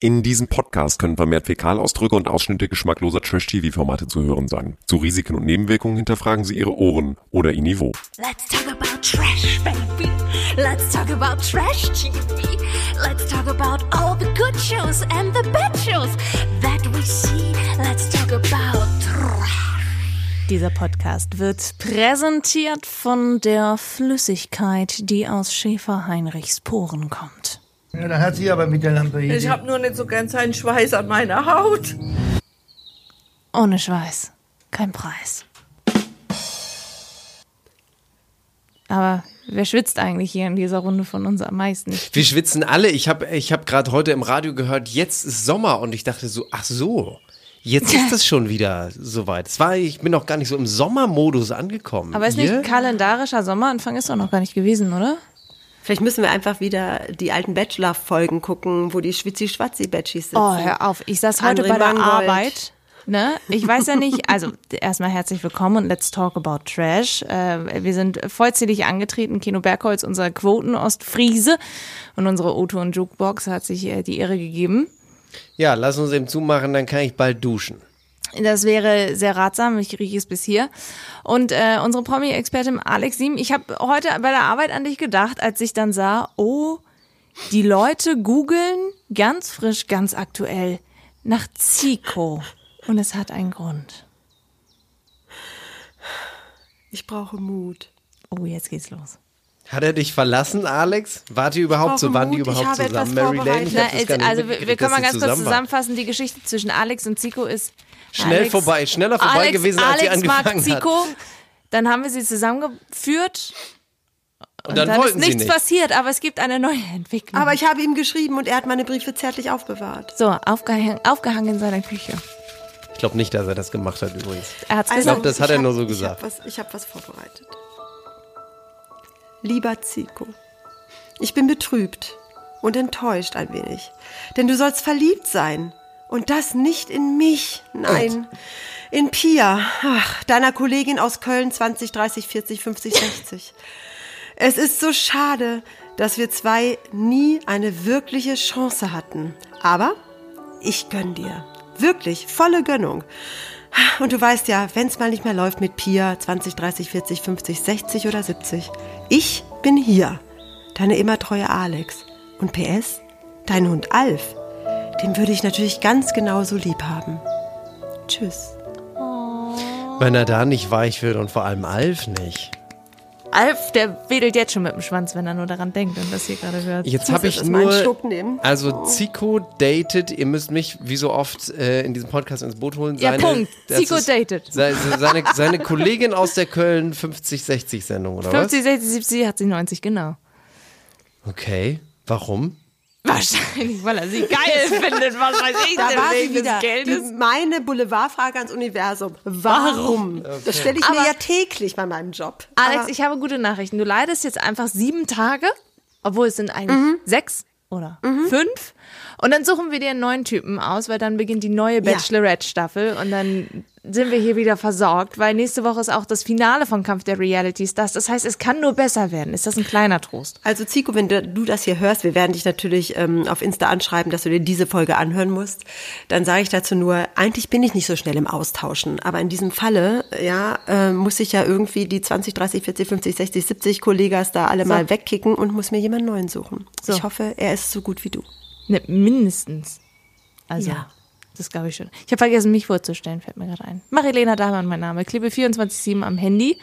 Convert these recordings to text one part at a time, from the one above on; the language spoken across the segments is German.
In diesem Podcast können vermehrt Fäkalausdrücke und Ausschnitte geschmackloser Trash-TV-Formate zu hören sein. Zu Risiken und Nebenwirkungen hinterfragen Sie Ihre Ohren oder Ihr Niveau. Let's talk about trash, baby. Let's talk about trash TV. Let's talk about all the good shows and the bad shows that we see. Let's talk about trash. Dieser Podcast wird präsentiert von der Flüssigkeit, die aus Schäfer Heinrichs Poren kommt. Ja, da hat sie aber mit der Lampe hier. Ich habe nur nicht so ganz einen Schweiß an meiner Haut. Ohne Schweiß, kein Preis. Aber wer schwitzt eigentlich hier in dieser Runde von uns am meisten? Wir schwitzen alle. Ich habe ich hab gerade heute im Radio gehört, jetzt ist Sommer und ich dachte so, ach so, jetzt ist es schon wieder soweit. Es war, ich bin noch gar nicht so im Sommermodus angekommen. Aber ist Ihr? nicht kalendarischer Sommeranfang ist doch noch gar nicht gewesen, oder? Vielleicht müssen wir einfach wieder die alten Bachelor-Folgen gucken, wo die Schwitzi-Schwatzi-Batchies sitzen. Oh, hör auf. Ich saß heute André bei der Mangold. Arbeit. Ne? Ich weiß ja nicht, also erstmal herzlich willkommen und let's talk about Trash. Äh, wir sind vollzählig angetreten. Kino Bergholz, unser Quoten-Ostfriese und unsere Auto- und Jukebox hat sich äh, die Ehre gegeben. Ja, lass uns eben zumachen, dann kann ich bald duschen. Das wäre sehr ratsam, ich rieche es bis hier. Und äh, unsere Promi-Expertin Alex Siem, ich habe heute bei der Arbeit an dich gedacht, als ich dann sah, oh, die Leute googeln ganz frisch, ganz aktuell nach Zico. Und es hat einen Grund. Ich brauche Mut. Oh, jetzt geht's los. Hat er dich verlassen, Alex? Wart ihr überhaupt so? Waren die Mut, ich überhaupt habe zusammen? etwas Mary Lane? Ich Na, hab das gar nicht also wir, können mal ganz die kurz zusammenfassen. Die Geschichte zwischen Alex und Zico ist Schnell Alex, vorbei, schneller vorbei Alex, gewesen, als sie Alex mag angefangen hat. Zico. Dann haben wir sie zusammengeführt. Und dann, Dann wollten ist sie nichts nicht. passiert, aber es gibt eine neue Entwicklung. Aber ich habe ihm geschrieben und er hat meine Briefe zärtlich aufbewahrt. so, aufgehangen, aufgehangen in seiner Küche. Ich glaube nicht, dass er das gemacht hat übrigens. Er hat's Also, gesagt. das hat er hab- nur so ich gesagt. Hab was, ich habe was vorbereitet. Lieber Zico, ich bin betrübt und enttäuscht ein wenig. Denn du sollst verliebt sein. Und das nicht in mich, nein. In Pia, ach, deiner Kollegin aus Köln 20, 30, 40, 50, 60. Es ist so schade, dass wir zwei nie eine wirkliche Chance hatten. Aber ich gönn dir. Wirklich, volle Gönnung. Und du weißt ja, wenn es mal nicht mehr läuft mit Pia 20, 30, 40, 50, 60 oder 70. Ich bin hier. Deine immer treue Alex. Und PS, dein Hund Alf, den würde ich natürlich ganz genauso lieb haben. Tschüss. Wenn er da nicht weich wird und vor allem Alf nicht. Alf, der wedelt jetzt schon mit dem Schwanz, wenn er nur daran denkt und das hier gerade hört. Jetzt habe ich nur. Also Zico datet, ihr müsst mich wie so oft äh, in diesem Podcast ins Boot holen. Ja, Punkt. Zico ist datet. Seine, seine, seine Kollegin aus der Köln 50-60 Sendung, oder 50, 60, 70, 80, 90, genau. was? Okay. Warum? Wahrscheinlich, weil er sie geil findet, was weiß ich Da denn, war sie wegen des wieder. Geldes. Die- Meine Boulevardfrage ans Universum. Warum? Das stelle ich mir Aber- ja täglich bei meinem Job. Alex, Aber- ich habe gute Nachrichten. Du leidest jetzt einfach sieben Tage, obwohl es sind eigentlich Mhm. sechs oder fünf. Und dann suchen wir dir einen neuen Typen aus, weil dann beginnt die neue Bachelorette-Staffel und dann sind wir hier wieder versorgt, weil nächste Woche ist auch das Finale von Kampf der Reality Stars. Das heißt, es kann nur besser werden. Ist das ein kleiner Trost? Also Zico, wenn du, du das hier hörst, wir werden dich natürlich ähm, auf Insta anschreiben, dass du dir diese Folge anhören musst. Dann sage ich dazu nur, eigentlich bin ich nicht so schnell im Austauschen, aber in diesem Falle, ja, äh, muss ich ja irgendwie die 20, 30, 40, 50, 60, 70 Kollegas da alle mal wegkicken und muss mir jemanden neuen suchen. So. Ich hoffe, er ist so gut wie du. Ne, mindestens. Also, Ja. Das glaube ich schon. Ich habe vergessen, mich vorzustellen, fällt mir gerade ein. Marilena Dahmann, mein Name. Klebe 24-7 am Handy.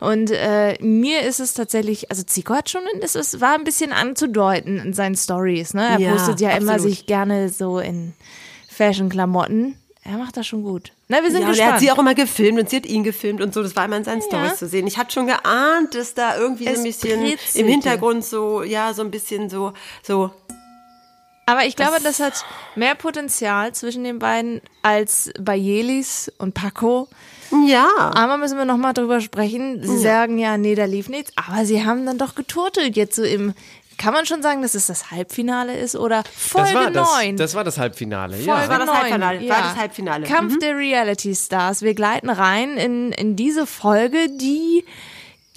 Und äh, mir ist es tatsächlich, also Zico hat schon, es war ein bisschen anzudeuten in seinen Stories. Ne? Er Ja, postet ja immer absolut. sich gerne so in Fashion-Klamotten. Er macht das schon gut. Na, wir sind Ja, und er gespannt. hat sie auch immer gefilmt und sie hat ihn gefilmt und so. Das war immer in seinen Ja. Stories zu sehen. Ich hatte schon geahnt, dass da irgendwie so ein bisschen im Hintergrund so, ja, so ein bisschen so, so Aber ich glaube, das hat mehr Potenzial zwischen den beiden als bei Jelis und Paco. Ja. Einmal müssen wir noch mal drüber sprechen. Sie sagen ja, nee, da lief nichts, aber sie haben dann doch geturtelt jetzt so im kann man schon sagen, dass es das Halbfinale ist oder Folge Das war das, 9? das war das Halbfinale, Folge ja. war das 9, Halbfinale, Ja. war das Halbfinale. Kampf Mhm. der Reality Stars. Wir gleiten rein in, in diese Folge, die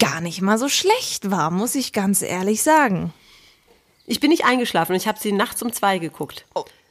gar nicht mal so schlecht war, muss ich ganz ehrlich sagen. Ich bin nicht eingeschlafen. Ich habe sie nachts um zwei geguckt.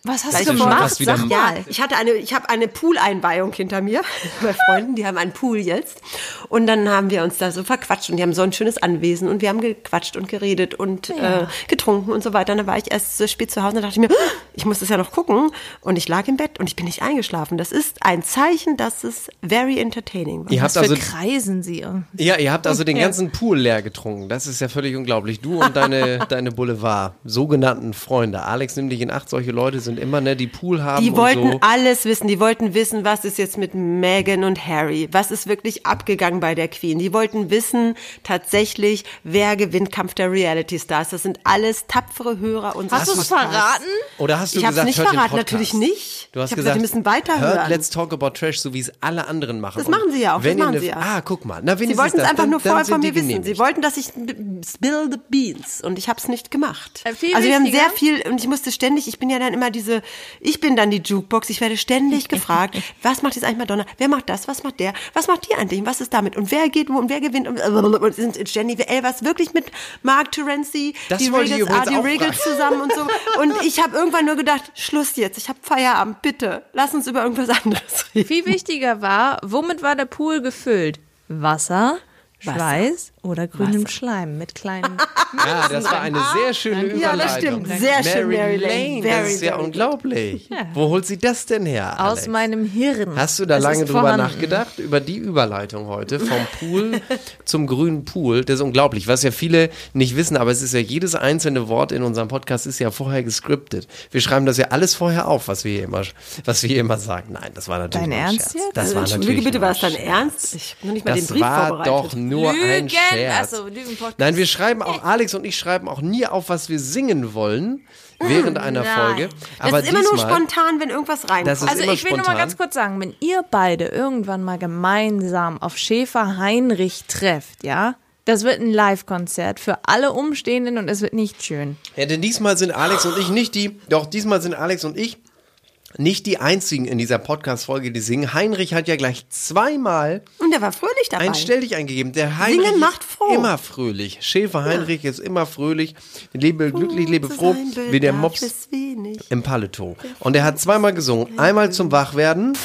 Was hast Weil du gemacht? Sag Ja, mal. ich hatte eine, ich habe eine Pooleinweihung hinter mir bei Freunden, die haben einen Pool jetzt. Und dann haben wir uns da so verquatscht und die haben so ein schönes Anwesen und wir haben gequatscht und geredet und äh, getrunken und so weiter. Und dann war ich erst so spät zu Hause und dachte ich mir, ich muss das ja noch gucken. Und ich lag im Bett und ich bin nicht eingeschlafen. Das ist ein Zeichen, dass es very entertaining war. Ihr Was habt für also Kreisen sie. Ja, ihr habt also den Ja. ganzen Pool leer getrunken. Das ist ja völlig unglaublich. Du und deine, deine Boulevard, sogenannten Freunde. Alex, nimm dich in Acht, solche Leute sind immer, ne, die Pool haben Die und wollten so. alles wissen. Die wollten wissen, was ist jetzt mit Meghan und Harry? Was ist wirklich abgegangen bei der Queen? Die wollten wissen tatsächlich, wer gewinnt Kampf der Reality Stars. Das sind alles tapfere Hörer unseres Hast du es verraten? Oder hast du Ich habe gesagt, nicht hört den verraten, Podcast? natürlich nicht. Du hast ich gesagt, gesagt, die müssen weiterhören. hört Let's Talk About Trash, so wie es alle anderen machen. Das Und machen sie ja auch, Wenn das machen eine- sie ja. Ah, guck mal. Na, Sie wollten es einfach Dann- nur vorher sind von die mir wissen. Sie wollten, dass ich spill the beans und ich habe es nicht gemacht. Äh, viel also wir haben sehr viel und ich musste ständig, ich bin ja dann immer diese, ich bin dann die Jukebox, ich werde ständig gefragt, was macht jetzt eigentlich Madonna, wer macht das, was macht der, was macht die eigentlich, was ist damit und wer geht wo und wer gewinnt und, und sind ständig, ey, was wirklich mit Mark Terenzi, Das die übrigens ah, die fragen. zusammen und so und ich habe irgendwann nur gedacht, Schluss jetzt, ich habe Feierabend, bitte, lass uns über irgendwas anderes reden. Viel wichtiger war, womit war der Pool gefüllt? Wasser, Wasser. Schweiß oder grünem Schleim mit kleinen. Ja, das war eine sehr schöne Überleitung. Ja, das stimmt. Sehr schön, Mary Lane. Das Very, ist ja very unglaublich. Wo holt sie das denn her, Aus Alex? meinem Hirn. Hast du da Es lange drüber vorhanden. nachgedacht? Über die Überleitung heute vom Pool zum grünen Pool. Das ist unglaublich. Was ja viele nicht wissen, aber es ist ja jedes einzelne Wort in unserem Podcast ist ja vorher gescriptet. Wir schreiben das ja alles vorher auf, was wir hier immer, was wir hier immer sagen. Nein, das war natürlich Dein Ernst Scherz. jetzt? Das war Entschuldige natürlich bitte, war es dein Scherz. Ernst? Ich habe noch nicht mal den Das Brief war vorbereitet. doch nur ein Lügen! Scherz. Achso, Lügen-Podcast. Nein, wir schreiben auch, Alex und ich schreiben auch nie auf, was wir singen wollen während einer Nein. Folge. Das Aber ist immer nur diesmal, spontan, wenn irgendwas reinkommt. Das ist Also immer ich will nur mal spontan. ganz kurz sagen, wenn ihr beide irgendwann mal gemeinsam auf Schäfer Heinrich trefft, ja, das wird ein Live-Konzert für alle Umstehenden und es wird nicht schön. Ja, denn diesmal sind Alex und ich nicht die, doch diesmal sind Alex und ich nicht die einzigen in dieser Podcast-Folge, die singen. Heinrich hat ja gleich zweimal Und der war fröhlich dabei. ein Stell dich eingegeben. Der Heinrich Singen macht ist froh. immer fröhlich. Schäfer Heinrich ist immer fröhlich. Lebe glücklich, lebe froh, wie der Mops im Paletot. Und er hat zweimal gesungen. Einmal zum Wachwerden.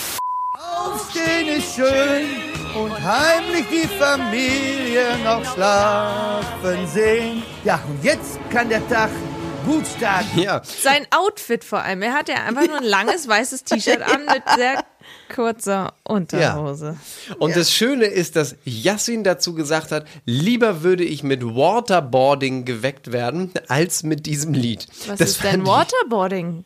Aufstehen ist schön und heimlich die Familie noch schlafen sehen. Ja, und jetzt kann der Tag gut starten. Ja, Sein Outfit vor allem. Er hat ja einfach nur ein langes weißes T-Shirt an mit sehr kurzer Unterhose. Und das Schöne ist, dass Yassin dazu gesagt hat, lieber würde ich mit Waterboarding geweckt werden, als mit diesem Lied. Was das ist denn Waterboarding?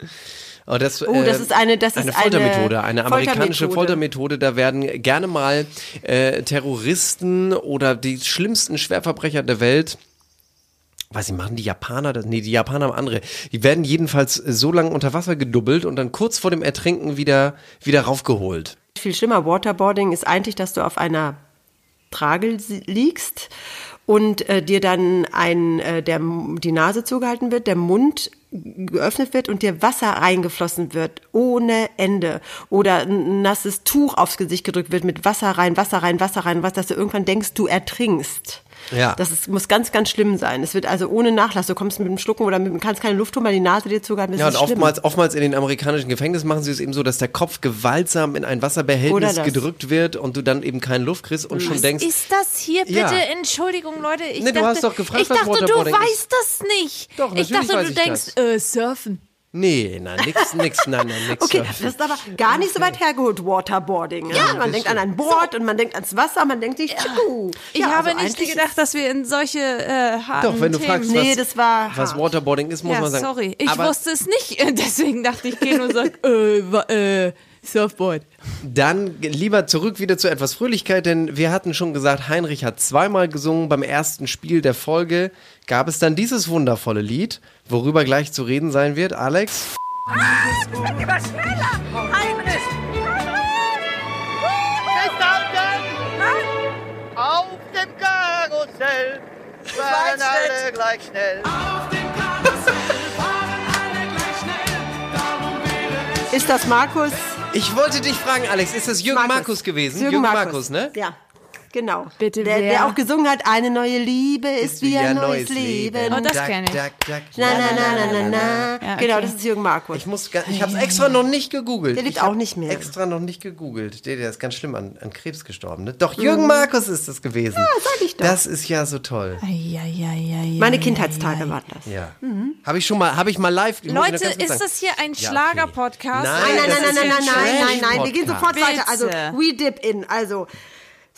Oh, das, Oh, das ist eine- das eine ist eine Foltermethode, eine amerikanische Foltermethode. Foltermethode. Da werden gerne mal äh, Terroristen oder die schlimmsten Schwerverbrecher der Welt Weiß ich, machen die Japaner das? Nee, die Japaner haben andere. Die werden jedenfalls so lange unter Wasser gedubbelt und dann kurz vor dem Ertrinken wieder, wieder raufgeholt. Viel schlimmer, Waterboarding ist eigentlich, dass du auf einer Tragel liegst und äh, dir dann ein, äh, der, die Nase zugehalten wird, der Mund geöffnet wird und dir Wasser reingeflossen wird, ohne Ende. Oder ein nasses Tuch aufs Gesicht gedrückt wird mit Wasser rein, Wasser rein, Wasser rein, was, dass du irgendwann denkst, du ertrinkst. Ja. Das ist, muss ganz, ganz schlimm sein. Es wird also ohne Nachlass. Du kommst mit dem Schlucken oder mit, kannst keine Luft holen, weil die Nase dir wird. Ja, Das und schlimm. oftmals, oftmals in den amerikanischen Gefängnissen machen sie es eben so, dass der Kopf gewaltsam in ein Wasserbehältnis gedrückt wird und du dann eben keine Luft kriegst und schon Was denkst, ist das hier bitte? Ja. Entschuldigung, Leute. Ich Nee, du dachte, hast doch gefragt, ich was dachte, du Waterboarding ist. weißt das nicht. Doch, ich dachte, weiß du ich denkst, das. äh, surfen. Nee, nein, nix, nix, nein, nein, nix. Okay, das ist aber gar nicht so weit hergeholt, Waterboarding. Ja, man denkt an ein Board und man denkt ans Wasser, man denkt nicht, tschu. Ich ja, habe also nicht gedacht, dass wir in solche äh, harten Doch, wenn du Themen... fragst, Nee, was, das war was. Waterboarding ist, muss ja, man sagen. sorry. Ich Aber wusste es nicht. Deswegen dachte ich, gehe und sag, äh, äh, Surfboard. Dann lieber zurück wieder zu etwas Fröhlichkeit, denn wir hatten schon gesagt, Heinrich hat zweimal gesungen. Beim ersten Spiel der Folge gab es dann dieses wundervolle Lied, worüber gleich zu reden sein wird. Alex? Immer schneller! Heinrich! Festhalten! Auf dem Karussell fahren alle gleich schnell. Ist das Markus? Ich wollte dich fragen, Alex, ist das Jürgen Markus, gewesen? Jürgen, Markus. ne? Ja. Genau. Bitte, der, wer? der auch gesungen hat, eine neue Liebe ist, wie ein neues Leben. Oh, das Dack, kenn ich. Na, na, na, na, na, na. Ja, Genau, das ist Jürgen Markus. Ich muss, ich habe es extra noch nicht gegoogelt. Der lebt auch nicht mehr. Extra noch nicht gegoogelt. Der, der ist ganz schlimm an, an Krebs gestorben. Ne? Doch Jürgen Markus ist das gewesen. Ja, sag ich doch. Das ist ja so toll. Meine Kindheitstage waren das. Ja. Habe ich schon mal, habe ich mal live. Leute, ist das hier ein Ja, okay. Schlager-Podcast? Nein, Nein, nein, nein, nein, ein nein, nein, nein, nein. Wir gehen sofort weiter. Also, we dip in. Also,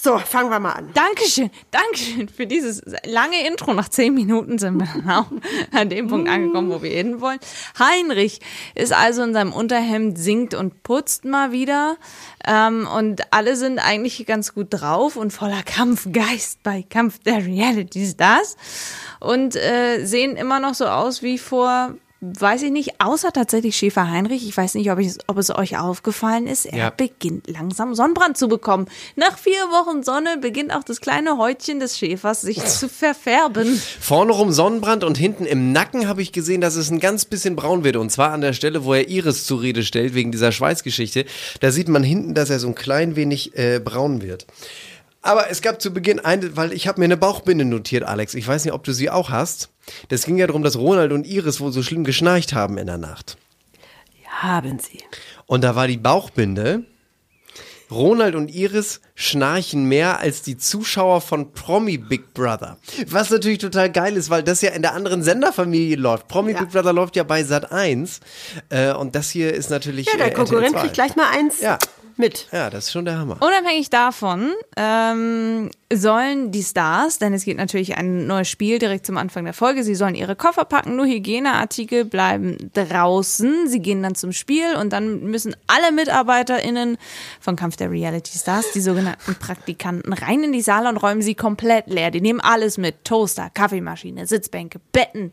so, fangen wir mal an. Dankeschön, Dankeschön für dieses lange Intro. Nach zehn Minuten sind wir auch an dem Punkt angekommen, wo wir hin wollen. Heinrich ist also in seinem Unterhemd, singt und putzt mal wieder. Ähm, und alle sind eigentlich ganz gut drauf und voller Kampfgeist bei Kampf der Reality Stars. Und äh, sehen immer noch so aus wie vor weiß ich nicht, außer tatsächlich Schäfer Heinrich, ich weiß nicht, ob, ich, ob es euch aufgefallen ist, er Ja. beginnt langsam Sonnenbrand zu bekommen. Nach vier Wochen Sonne beginnt auch das kleine Häutchen des Schäfers sich zu verfärben. Vorne rum Sonnenbrand und hinten im Nacken habe ich gesehen, dass es ein ganz bisschen braun wird. Und zwar an der Stelle, wo er Iris zur Rede stellt, wegen dieser Schweißgeschichte. Da sieht man hinten, dass er so ein klein wenig äh, braun wird. Aber es gab zu Beginn eine, weil ich habe mir eine Bauchbinde notiert, Alex. Ich weiß nicht, ob du sie auch hast. Das ging ja darum, dass Ronald und Iris wohl so schlimm geschnarcht haben in der Nacht. Haben Sie. Und da war die Bauchbinde. Ronald und Iris schnarchen mehr als die Zuschauer von Promi Big Brother. Was natürlich total geil ist, weil das ja in der anderen Senderfamilie läuft. Promi Ja. Big Brother läuft ja bei Sat 1. Äh, und das hier ist natürlich. Ja, der äh, Konkurrent RTL 2. kriegt gleich mal eins Ja. Mit. Ja, das ist schon der Hammer. Unabhängig davon ähm, sollen die Stars, denn es geht natürlich ein neues Spiel direkt zum Anfang der Folge, sie sollen ihre Koffer packen, nur Hygieneartikel bleiben draußen. Sie gehen dann zum Spiel und dann müssen alle MitarbeiterInnen von Kampf der Reality Stars, die sogenannten Praktikanten, rein in die Saale und räumen sie komplett leer. Die nehmen alles mit. Toaster, Kaffeemaschine, Sitzbänke, Betten.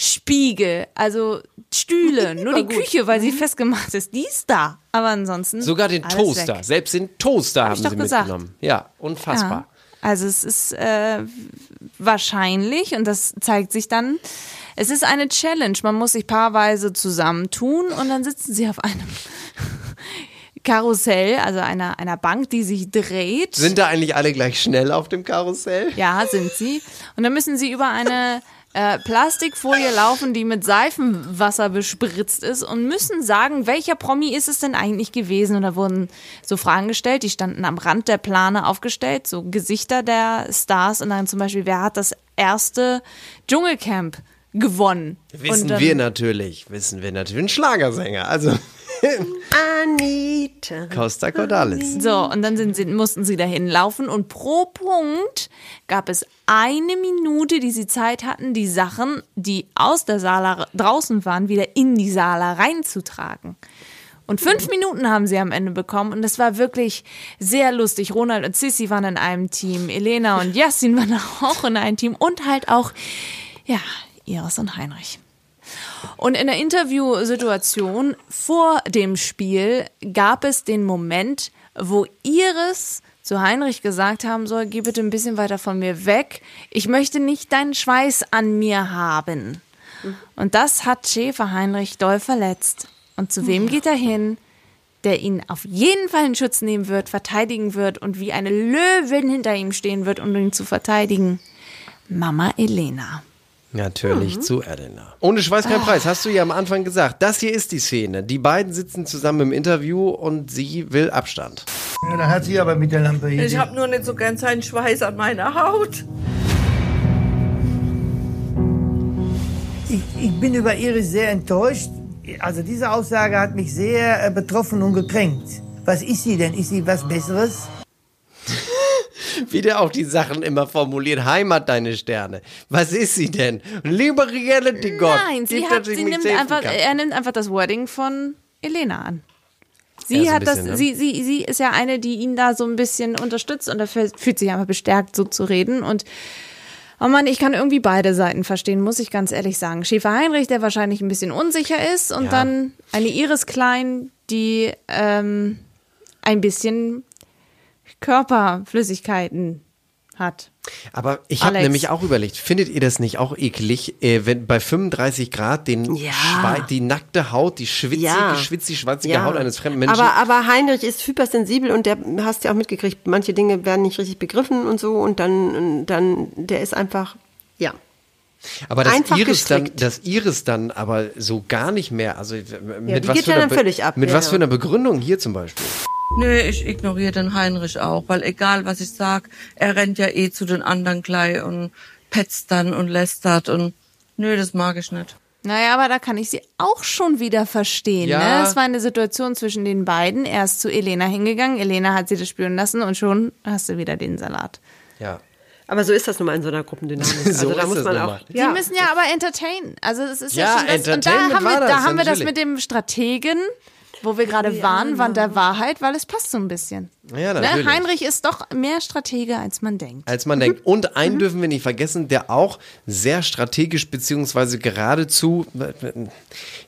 Spiegel, also Stühle, nur die Küche, weil sie festgemacht ist, die ist da. Aber ansonsten. Sogar den Toaster. weg. Selbst den Toaster Hab haben sie gesagt. mitgenommen. Ja, unfassbar. Ja. Also es ist äh, wahrscheinlich und das zeigt sich dann. Es ist eine Challenge. Man muss sich paarweise zusammentun und dann sitzen sie auf einem Karussell, also einer, einer Bank, die sich dreht. Sind da eigentlich alle gleich schnell auf dem Karussell? Ja, sind sie. Und dann müssen sie über eine äh, Plastikfolie laufen, die mit Seifenwasser bespritzt ist und müssen sagen, welcher Promi ist es denn eigentlich gewesen? Und da wurden so Fragen gestellt, die standen am Rand der Plane aufgestellt, so Gesichter der Stars und dann zum Beispiel, wer hat das erste Dschungelcamp gewonnen? Wissen dann, wir natürlich. Wissen wir natürlich. Ein Schlagersänger. Also Anita. Costa Cordalis. So, und dann sind sie, mussten sie dahin laufen und pro Punkt gab es eine Minute, die sie Zeit hatten, die Sachen, die aus der Sala draußen waren, wieder in die Sala reinzutragen. Und fünf Minuten haben sie am Ende bekommen und das war wirklich sehr lustig. Ronald und Sissy waren in einem Team, Elena und Yassin waren auch in einem Team und halt auch, ja, Iris und Heinrich. Und in der Interviewsituation vor dem Spiel gab es den Moment, wo Iris zu Heinrich gesagt haben soll, geh bitte ein bisschen weiter von mir weg. Ich möchte nicht deinen Schweiß an mir haben. Und das hat Schäfer Heinrich doll verletzt. Und zu wem geht er hin? Der ihn auf jeden Fall in Schutz nehmen wird, verteidigen wird und wie eine Löwin hinter ihm stehen wird, um ihn zu verteidigen. Mama Elena. Natürlich zu Elena. Ohne Schweiß kein Preis, hast du ja am Anfang gesagt. Das hier ist die Szene. Die beiden sitzen zusammen im Interview und sie will Abstand. Ja, da hat sie aber mit der Lampe hier. Ich hab nur nicht so gern seinen Schweiß an meiner Haut. Ich, ich bin über Iris sehr enttäuscht. Also diese Aussage hat mich sehr äh, betroffen und gekränkt. Was ist sie denn? Ist sie was Besseres? Wie der auch die Sachen immer formuliert. Heimat deine Sterne. Was ist sie denn? Lieber Reality Gott. Nein, sie, hat, sie nimmt einfach, kann. er nimmt einfach das Wording von Elena an. Sie Ja, so hat bisschen, das, ne? sie, sie, sie ist ja eine, die ihn da so ein bisschen unterstützt und fühlt fühlt sich einfach bestärkt, so zu reden. Und oh Mann, ich kann irgendwie beide Seiten verstehen, muss ich ganz ehrlich sagen. Schäfer Heinrich, der wahrscheinlich ein bisschen unsicher ist, und Ja. dann eine Iris Klein, die ähm, ein bisschen Körperflüssigkeiten hat. Aber ich habe nämlich auch überlegt, findet ihr das nicht auch eklig, äh, wenn bei 35 Grad den Ja. Die nackte Haut, die schwitzige, Ja. schwitzig schwarzige Ja. Haut eines fremden Menschen? Aber, aber Heinrich ist hypersensibel und der hast ja auch mitgekriegt, manche Dinge werden nicht richtig begriffen und so und dann, dann der ist einfach, ja. Aber das Einfach Iris dann, gestrickt. das Iris dann aber so gar nicht mehr. Also mit die was geht für ja einer dann ab, Mit ja, was ja. für einer Begründung hier zum Beispiel? Nö, ich ignoriere den Heinrich auch, weil egal was ich sag, er rennt ja eh zu den anderen gleich und petzt dann und lästert und nö, das mag ich nicht. Naja, aber da kann ich sie auch schon wieder verstehen. Ja. Ne? Es war eine Situation zwischen den beiden. Er ist zu Elena hingegangen, Elena hat sie das spüren lassen und schon hast du wieder den Salat. Ja. Aber so ist das nun mal in so einer Gruppendynamik. So also da ist muss man auch. mal. Die müssen ja aber entertainen. Also es ist ja, Ja, schon das. Und da haben wir, war das, da haben wir das mit dem Strategen, wo wir gerade waren, Wand der Wahrheit, weil es passt so ein bisschen. Ja, ne? natürlich. Heinrich ist doch mehr Stratege, als man denkt. Als man denkt. Und einen dürfen wir nicht vergessen, der auch sehr strategisch beziehungsweise geradezu,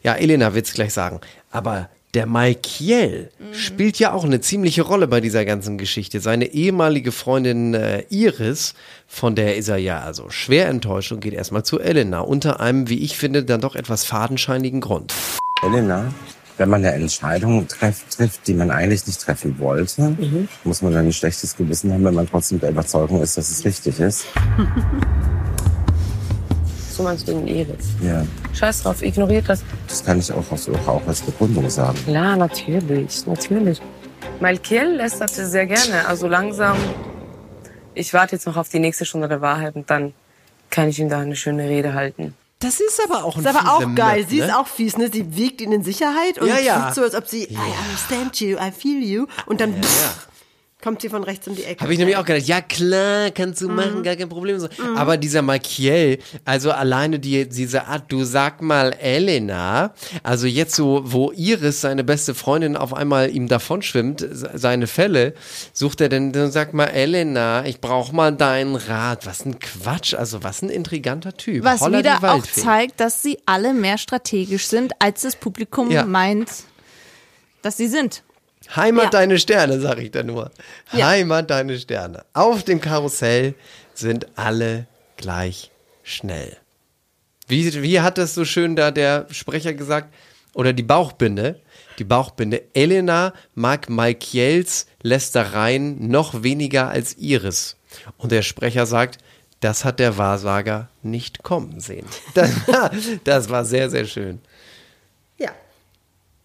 ja, Elena wird's gleich sagen, aber der Malkiel spielt ja auch eine ziemliche Rolle bei dieser ganzen Geschichte. Seine ehemalige Freundin äh, Iris, von der ist er ja also schwer enttäuscht und geht erstmal zu Elena, unter einem, wie ich finde, dann doch etwas fadenscheinigen Grund. Elena, wenn man eine Entscheidung treff, trifft, die man eigentlich nicht treffen wollte, muss man dann ein schlechtes Gewissen haben, wenn man trotzdem der Überzeugung ist, dass es richtig ist. Du den Iris? Ja, Scheiß drauf, ignoriert das. das kann ich auch, aus- auch als Begründung sagen. Klar, natürlich, natürlich. Malkiel lästerte sehr gerne. Also langsam, ich warte jetzt noch auf die nächste Stunde der Wahrheit und dann kann ich ihm da eine schöne Rede halten. Das ist aber auch ein Ist aber auch geil. Möb, Sie ist ne? auch fies, ne? Sie wiegt ihn in Sicherheit und Ja, ja. tut so, als ob sie, I understand you, I feel you. Und dann pff, kommt sie von rechts um die Ecke. Habe ich nämlich auch gedacht, ja klar, kannst du Mhm. machen, gar kein Problem. So. Aber dieser Markiel, also alleine die, diese Art, du sag mal Elena, also jetzt so, wo Iris, seine beste Freundin, auf einmal ihm davonschwimmt, se- seine Fälle, sucht er denn, dann sag mal Elena, ich brauch mal deinen Rat. Was ein Quatsch, also was ein intriganter Typ. Was Holla die wieder auch zeigt, dass sie alle mehr strategisch sind, als das Publikum Ja. meint, dass sie sind. Heimat Ja. deine Sterne, sag ich da nur. Ja. Heimat deine Sterne. Auf dem Karussell sind alle gleich schnell. Wie, wie hat das so schön da der Sprecher gesagt? Oder die Bauchbinde? Die Bauchbinde. Elena mag Malkiels Lästereien noch weniger als Iris. Und der Sprecher sagt, das hat der Wahrsager nicht kommen sehen. Das, war- das war sehr, sehr schön.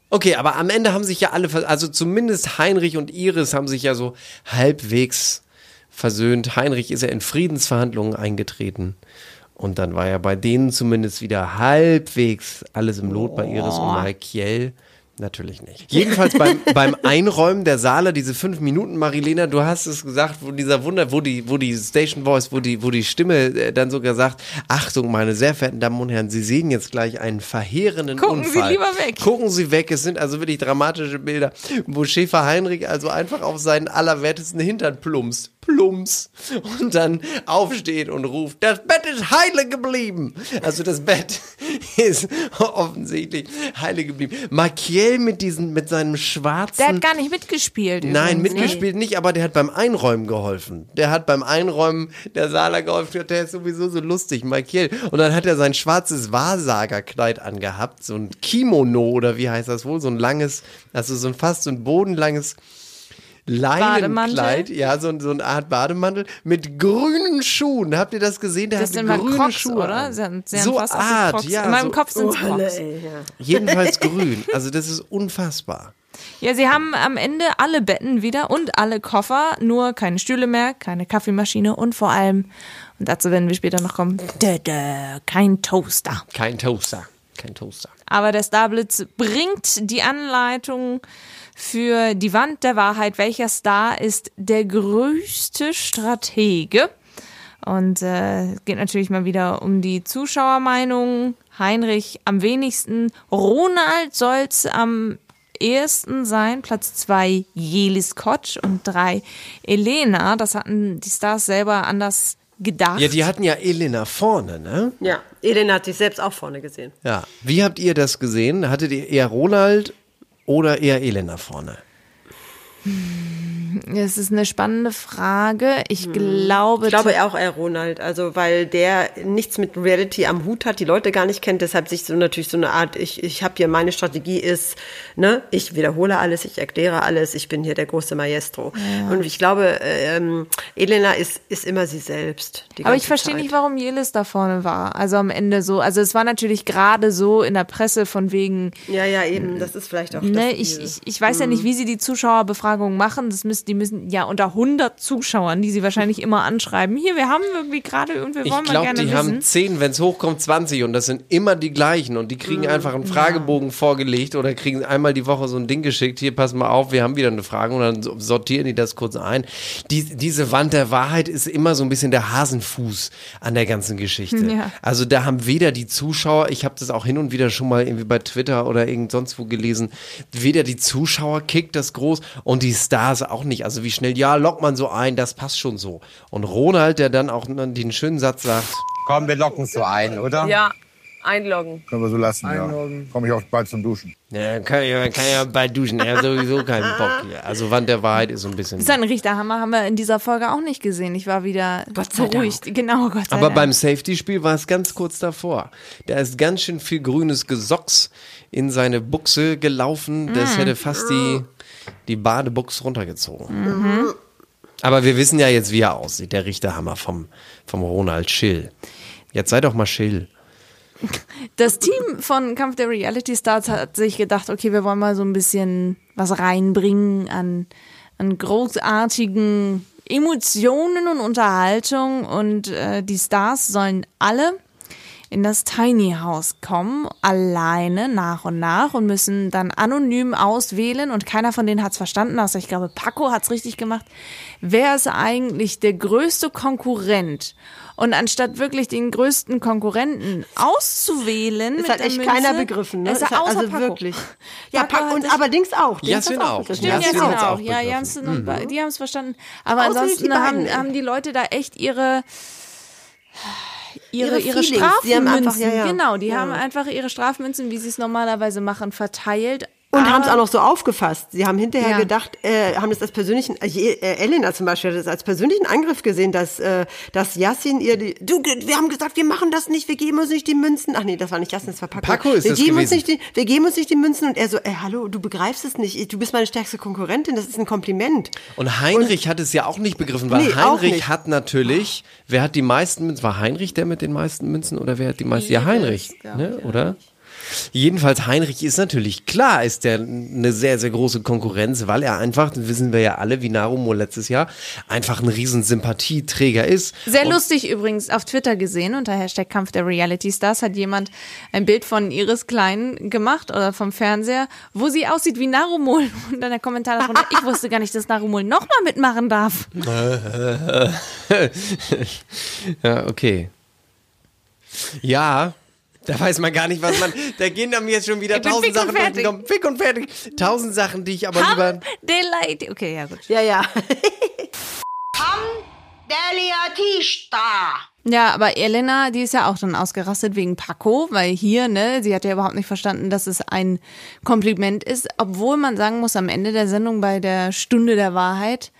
Okay, aber am Ende haben sich ja alle, also zumindest Heinrich und Iris haben sich ja so halbwegs versöhnt. Heinrich ist ja in Friedensverhandlungen eingetreten. Und dann war ja bei denen zumindest wieder halbwegs alles im Lot bei Iris und Malkiel. Natürlich nicht. Jedenfalls beim, beim Einräumen der Saale, diese fünf Minuten, Marilena, du hast es gesagt, wo dieser Wunder, wo die, wo die Station Voice, wo die, wo die Stimme äh, dann sogar sagt, Achtung, meine sehr verehrten Damen und Herren, Sie sehen jetzt gleich einen verheerenden Gucken Sie Unfall. lieber weg. Gucken Sie weg, es sind also wirklich dramatische Bilder, wo Schäfer Heinrich also einfach auf seinen allerwertesten Hintern plumpst. Plumps. Und dann aufsteht und ruft, das Bett ist heile geblieben. Also das Bett ist offensichtlich heile geblieben. Markiel mit diesen, mit seinem schwarzen. Der hat gar nicht mitgespielt. Nein, übrigens, ne? mitgespielt nicht, aber der hat beim Einräumen geholfen. Der hat beim Einräumen der Sala geholfen. Der ist sowieso so lustig, Michael. Und dann hat er sein schwarzes Wahrsagerkleid angehabt, so ein Kimono oder wie heißt das wohl, so ein langes, also so ein fast so ein bodenlanges Leinenkleid, ja, so, so eine Art Bademantel mit grünen Schuhen. Habt ihr das gesehen? Der Das hat sind grüne Crocs, Schuhe. oder? Sie haben- sie haben so Art, ja. In meinem so, Kopf sind es Oh, Crocs. ey, ja. Jedenfalls grün. Also das ist unfassbar. Ja, sie haben am Ende alle Betten wieder und alle Koffer, nur keine Stühle mehr, keine Kaffeemaschine und vor allem, und dazu werden wir später noch kommen, kein Toaster. Kein Toaster. Kein Toaster. Aber der Starblitz bringt die Anleitung für die Wand der Wahrheit. Welcher Star ist der größte Stratege? Und äh, es geht natürlich mal wieder um die Zuschauermeinung. Heinrich am wenigsten. Ronald soll's am ersten sein. Platz zwei Jelis Kotsch und drei Elena. Das hatten die Stars selber anders gedacht. Ja, die hatten ja Elena vorne, ne? Ja, Elena hat sich selbst auch vorne gesehen. Ja. Wie habt ihr das gesehen? Hattet ihr eher Ronald oder eher Elena vorne? Es ist eine spannende Frage. Ich glaube, Ich glaube auch eher Ronald, also weil der nichts mit Reality am Hut hat, die Leute gar nicht kennt, deshalb sich so natürlich so eine Art, ich, ich habe hier meine Strategie ist, ne, ich wiederhole alles, ich erkläre alles, ich bin hier der große Maestro. Und ich glaube, ähm, Elena ist, ist immer sie selbst. aber ich verstehe Zeit. nicht, warum Jelis da vorne war. Also am Ende so. Also es war natürlich gerade so in der Presse von wegen, Ja, ja, eben, das ist vielleicht auch ne, ich, ich, ich weiß ja nicht, wie sie die Zuschauerbefragung machen. Das müssen, die müssen ja unter 100 Zuschauern, die sie wahrscheinlich immer anschreiben. Hier, wir haben irgendwie gerade und wir Ich wollen mal glaube, gerne die wissen. haben 10, wenn es hochkommt, 20 und das sind immer die gleichen und die kriegen einfach einen Fragebogen vorgelegt oder kriegen einmal die Woche so ein Ding geschickt, hier pass mal auf, wir haben wieder eine Frage und dann so- sortieren die das kurz ein. Die, diese Wand der Wahrheit ist immer so ein bisschen der Hasenfuß an der ganzen Geschichte. Ja. Also da haben weder die Zuschauer, ich habe das auch hin und wieder schon mal irgendwie bei Twitter oder irgend sonst wo gelesen, weder die Zuschauer kickt das groß und die Stars auch nicht. Also wie schnell, ja, lockt man so ein, das passt schon so. Und Ronald, der dann auch den schönen Satz sagt, Komm, wir locken so ein, oder? Ja, einloggen. Können wir so lassen, ja. Komme ich auch bald zum Duschen. Ja, kann ja, kann ja bald duschen. Er hat sowieso keinen Bock hier. Also Wand der Wahrheit ist so ein bisschen. Sein Richterhammer haben wir in dieser Folge auch nicht gesehen. Ich war wieder beruhigt. Genau, Gott sei Aber Dank. beim Safety-Spiel war es ganz kurz davor. Da ist ganz schön viel grünes Gesocks in seine Buchse gelaufen. Das hätte fast die, die Badebuchs runtergezogen. Aber wir wissen ja jetzt, wie er aussieht, der Richterhammer vom, vom Ronald Schill. Jetzt sei doch mal Schill. Das Team von Kampf der Reality Stars hat sich gedacht, okay, wir wollen mal so ein bisschen was reinbringen an, an großartigen Emotionen und Unterhaltung und äh, die Stars sollen alle in das Tiny House kommen, alleine nach und nach und müssen dann anonym auswählen und keiner von denen hat es verstanden, außer ich glaube, Paco hat es richtig gemacht. Wer ist eigentlich der größte Konkurrent? Und anstatt wirklich den größten Konkurrenten auszuwählen, Das hat echt Münze, keiner begriffen, ne? Hat, hat- außer also Paco. wirklich. Ja, Paco Paco und sich- allerdings auch. Jasmin auch. Stimmt, Jasmin auch auch. Ja. Janssen und Ba- die haben es verstanden. Aber Ausgerechnet ansonsten die haben, haben die Leute da echt ihre ihre, Ihre ihre Strafmünzen, einfach- ja, ja. genau, die Ja. haben einfach ihre Strafmünzen, wie sie es normalerweise machen, verteilt. Und haben es auch noch so aufgefasst. Sie haben hinterher Ja. gedacht, äh, haben das als persönlichen, äh, äh, Elena zum Beispiel hat das als persönlichen Angriff gesehen, dass, äh, dass Yassin ihr die, du, wir haben gesagt, wir machen das nicht, wir geben uns nicht die Münzen. Ach nee, das war nicht Yassin, das war Paco. Paco ist wir das geben uns gewesen. nicht die, Wir geben uns nicht die Münzen und er so, ey, hallo, du begreifst es nicht, du bist meine stärkste Konkurrentin, das ist ein Kompliment. Und Heinrich hat es ja auch nicht begriffen, weil Nee, Heinrich hat natürlich, wer hat die meisten Münzen? War Heinrich der mit den meisten Münzen oder wer hat die meisten? Ja, Heinrich, ne, oder? Jedenfalls Heinrich ist natürlich klar, ist der eine sehr, sehr große Konkurrenz, weil er einfach, das wissen wir ja alle, wie Narumo letztes Jahr, einfach ein riesen Sympathieträger ist. Sehr Und lustig übrigens auf Twitter gesehen, unter Hashtag Kampf der Reality Stars hat jemand ein Bild von Iris Klein gemacht oder vom Fernseher, wo sie aussieht wie Narumol. Und dann der Kommentar darunter, ich wusste gar nicht, dass Narumol nochmal mitmachen darf. Ja, okay. Ja, da weiß man gar nicht, was man. Da gehen dann jetzt schon wieder tausend und Sachen den fertig. Fick und fertig. Tausend Sachen, die ich aber lieber. Ham Delight. Okay, ja gut. Ja, ja. Ja, aber Elena, die ist ja auch dann ausgerastet wegen Paco, weil hier, ne, sie hat ja überhaupt nicht verstanden, dass es ein Kompliment ist, obwohl man sagen muss, am Ende der Sendung bei der Stunde der Wahrheit,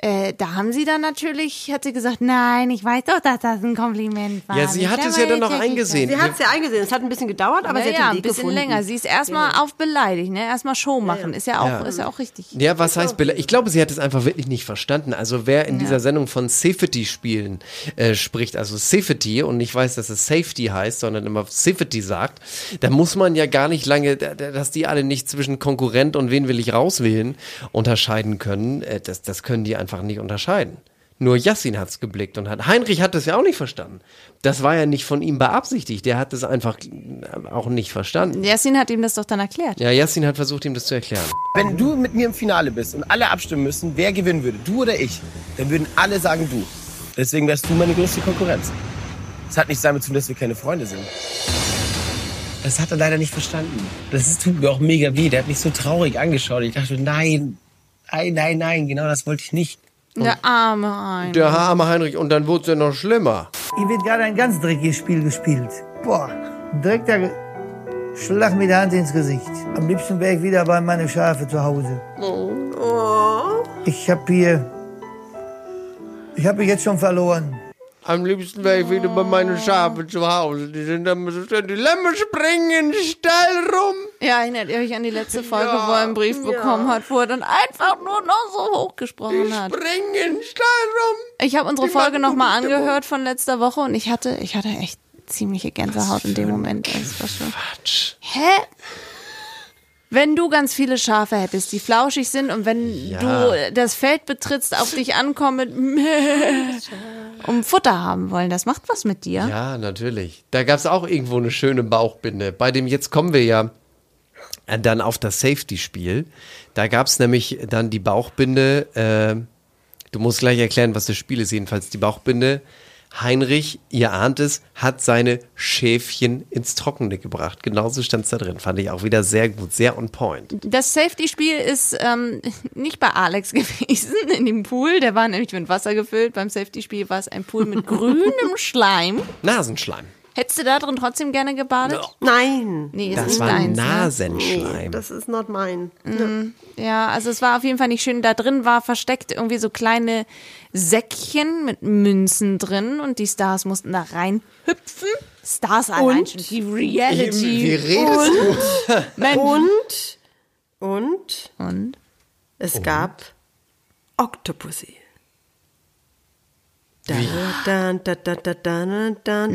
äh, da haben sie dann natürlich, hat sie gesagt, nein, ich weiß doch, dass das ein Kompliment war. Ja, sie Ich hat es ja dann noch ich eingesehen. Sie hat es ja eingesehen, es hat ein bisschen gedauert, aber Ja, sie hat ja, den ein Weg bisschen gefunden. länger. Sie ist erstmal auf beleidigt, ne? Erstmal Show machen. Ist ja auch, Ja. ist ja auch richtig. Ja, was heißt Bela Ich glaube, sie hat es einfach wirklich nicht verstanden. Also wer in dieser Sendung von Safety-Spielen äh, spricht, also Safety und nicht weiß, dass es Safety heißt, sondern immer Safety sagt, da muss man ja gar nicht lange, da- da- dass die alle nicht zwischen Konkurrent und wen will ich rauswählen unterscheiden können. Äh, das, das können die einfach nicht unterscheiden. Nur Yassin hat's geblickt und hat. Heinrich hat das ja auch nicht verstanden. Das war ja nicht von ihm beabsichtigt. Der hat es einfach äh, auch nicht verstanden. Yasin hat ihm das doch dann erklärt. Ja, Yassin hat versucht, ihm das zu erklären. Wenn du mit mir im Finale bist und alle abstimmen müssen, wer gewinnen würde, du oder ich, dann würden alle sagen du. Deswegen wärst du meine größte Konkurrenz. Das hat nichts damit zu tun, dass wir keine Freunde sind. Das hat er leider nicht verstanden. Das ist, tut mir auch mega weh. Der hat mich so traurig angeschaut. Ich dachte, nein, nein, nein, nein, genau das wollte ich nicht. Der arme Hein. Der arme Heinrich, und dann wurde es ja noch schlimmer. Hier wird gerade ein ganz dreckiges Spiel gespielt. Boah, direkter Schlag mit der Hand ins Gesicht. Am liebsten wäre ich wieder bei meinen Schafe zu Hause. Ich habe hier. Ich habe jetzt schon verloren. Am liebsten wäre ich wieder bei meinen Schafen zu Hause. Die sind immer so schön. Die Lämmer springen steil rum. Ja, erinnert ihr euch an die letzte Folge, wo er einen Brief bekommen hat, wo er dann einfach nur noch so hochgesprochen hat. Springen steil rum. Ich habe unsere Die Folge nochmal angehört von letzter Woche und ich hatte, ich hatte echt ziemliche Gänsehaut in dem Moment. Das war schon. Quatsch. Hä? Wenn du ganz viele Schafe hättest, die flauschig sind und wenn Ja. du das Feld betrittst, auf dich ankommen um Futter haben wollen, das macht was mit dir. Ja, natürlich. Da gab es auch irgendwo eine schöne Bauchbinde. Bei dem Jetzt kommen wir ja äh, dann auf das Safety-Spiel. Da gab es nämlich dann die Bauchbinde. Äh, du musst gleich erklären, was das Spiel ist. Jedenfalls die Bauchbinde. Heinrich, ihr ahnt es, hat seine Schäfchen ins Trockene gebracht. Genauso stand es da drin. Fand ich auch wieder sehr gut, sehr on point. Das Safety-Spiel ist ähm, nicht bei Alex gewesen in dem Pool. Der war nämlich mit Wasser gefüllt. Beim Safety-Spiel war es ein Pool mit grünem Schleim. Nasenschleim. Hättest du da drin trotzdem gerne gebadet? Nein. Nee, ist Das nicht war deins, ne? Nasenschleim. Das ist not mine. Ja, also es war auf jeden Fall nicht schön. Da drin war versteckt irgendwie so kleine Säckchen mit Münzen drin und die Stars mussten da reinhüpfen. Stars allein schon, die Wie Reality. redest du? Mensch. Und, und Und? es gab Octopussy. Da, da, da, da, da, da, da, da,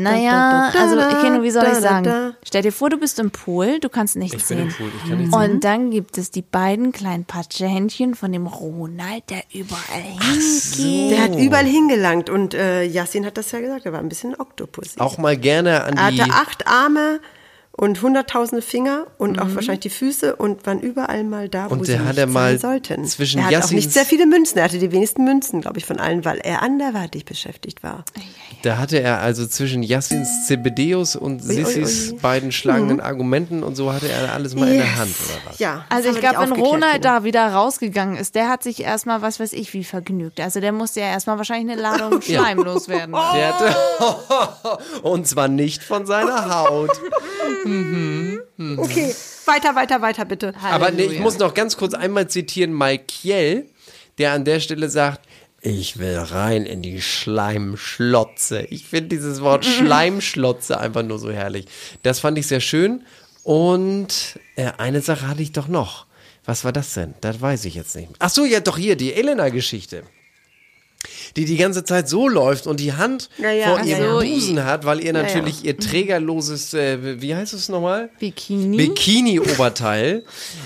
Naja, also Keno, wie soll ich sagen? Stell dir vor, du bist im Pool, du kannst nichts Ich bin im sehen. Pool, ich kann nichts Und dann gibt es die beiden kleinen Patschehändchen von dem Ronald, der überall hingeht. Der hat überall hingelangt und äh, Yassin hat das ja gesagt, er war ein bisschen Octopussy. Auch mal gerne an Er die. hatte acht Arme und hunderttausende Finger und auch wahrscheinlich die Füße und waren überall mal da, wo Und sie nicht er mal sein sollten. zwischen er hat auch Yassins- nicht sehr viele Münzen. Er hatte die wenigsten Münzen, glaube ich, von allen, weil er anderweitig beschäftigt war. Da hatte er also zwischen Yassins Zebedeus und ui, Sissis ui. beiden schlagenden Argumenten und so hatte er alles mal in der Yes. Hand, oder was? Ja. Also ich glaube, wenn Ronald da wieder rausgegangen ist, der hat sich erstmal, was weiß ich, wie vergnügt. Also der musste ja erstmal wahrscheinlich eine Ladung Schleim loswerden. Der hatte, und zwar nicht von seiner Haut. Okay, weiter, weiter, weiter, bitte. Aber nee, ich Halleluja. muss noch ganz kurz einmal zitieren Malkiel, der an der Stelle sagt, ich will rein in die Schleimschlotze. Ich finde dieses Wort Schleimschlotze einfach nur so herrlich. Das fand ich sehr schön. Und äh, eine Sache hatte ich doch noch. Was war das denn? Das weiß ich jetzt nicht. Ach so, ja, doch hier, die Elena-Geschichte. Die die ganze Zeit so läuft und die Hand Ja, ja, vor ihrem so. Busen hat, weil ihr natürlich ihr trägerloses, äh, wie heißt es nochmal? Bikini. Bikini-Oberteil.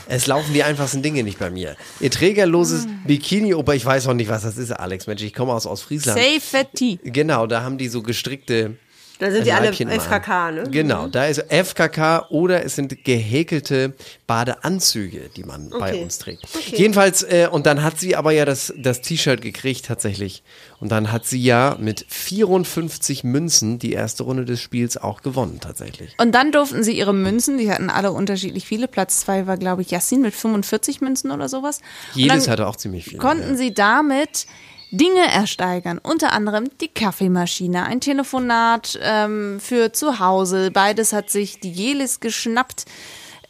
Es laufen die einfachsten Dinge nicht bei mir. Ihr trägerloses Bikini-Ober, ich weiß auch nicht, was das ist, Alex. Mensch, ich komme aus Ostfriesland. Safety. Genau, da haben die so gestrickte. Da sind die alle. FKK, ne? Genau, da ist FKK oder es sind gehäkelte Badeanzüge, die man bei Okay. uns trägt. Jedenfalls, äh, und dann hat sie aber ja das, das T-Shirt gekriegt tatsächlich. Und dann hat sie ja mit 54 Münzen die erste Runde des Spiels auch gewonnen tatsächlich. Und dann durften sie ihre Münzen, die hatten alle unterschiedlich viele. Platz zwei war, glaube ich, Yassin mit 45 Münzen oder sowas. Jedes hatte auch ziemlich viel. Konnten ja. sie damit Dinge ersteigern, unter anderem die Kaffeemaschine, ein Telefonat ähm, für zu Hause. Beides hat sich die Jelis geschnappt.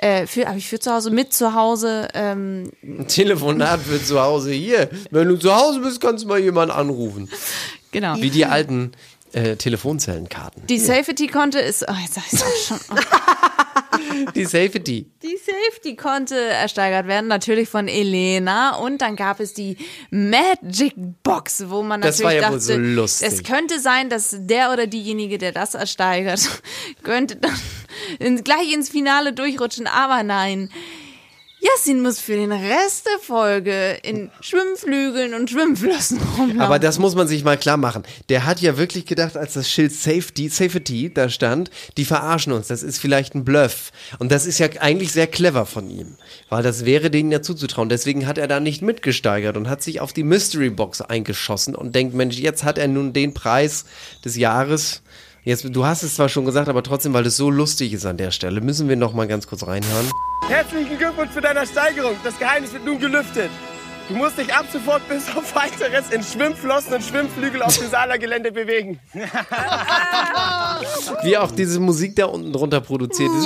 Äh, für, habe ich für zu Hause, mit zu Hause. Ähm, Ein Telefonat für zu Hause hier. Wenn du zu Hause bist, kannst du mal jemanden anrufen. genau. Wie die alten äh, Telefonzellenkarten. Die Safety konnte ist, oh, jetzt sag ich's auch schon. Oh. Die Safety. Die Safety konnte ersteigert werden, natürlich von Elena. Und dann gab es die Magic Box, wo man Das natürlich war ja dachte, so lustig. es könnte sein, dass der oder diejenige, der das ersteigert, könnte dann gleich ins Finale durchrutschen. Aber nein. Yassin muss für den Rest der Folge in Schwimmflügeln und Schwimmflossen rumlaufen. Aber das muss man sich mal klar machen. Der hat ja wirklich gedacht, als das Schild Safety, Safety da stand, die verarschen uns. Das ist vielleicht ein Bluff. Und das ist ja eigentlich sehr clever von ihm. Weil das wäre denen ja zuzutrauen. Deswegen hat er da nicht mitgesteigert und hat sich auf die Mystery Box eingeschossen und denkt, Mensch, jetzt hat er nun den Preis des Jahres. Jetzt, du hast es zwar schon gesagt, aber trotzdem, weil es so lustig ist an der Stelle, müssen wir noch mal ganz kurz reinhören. Herzlichen Glückwunsch zu deiner Steigerung. Das Geheimnis wird nun gelüftet. Du musst dich ab sofort bis auf weiteres in Schwimmflossen und Schwimmflügel auf dem Saargelände bewegen. Wie auch diese Musik da unten drunter produziert ist.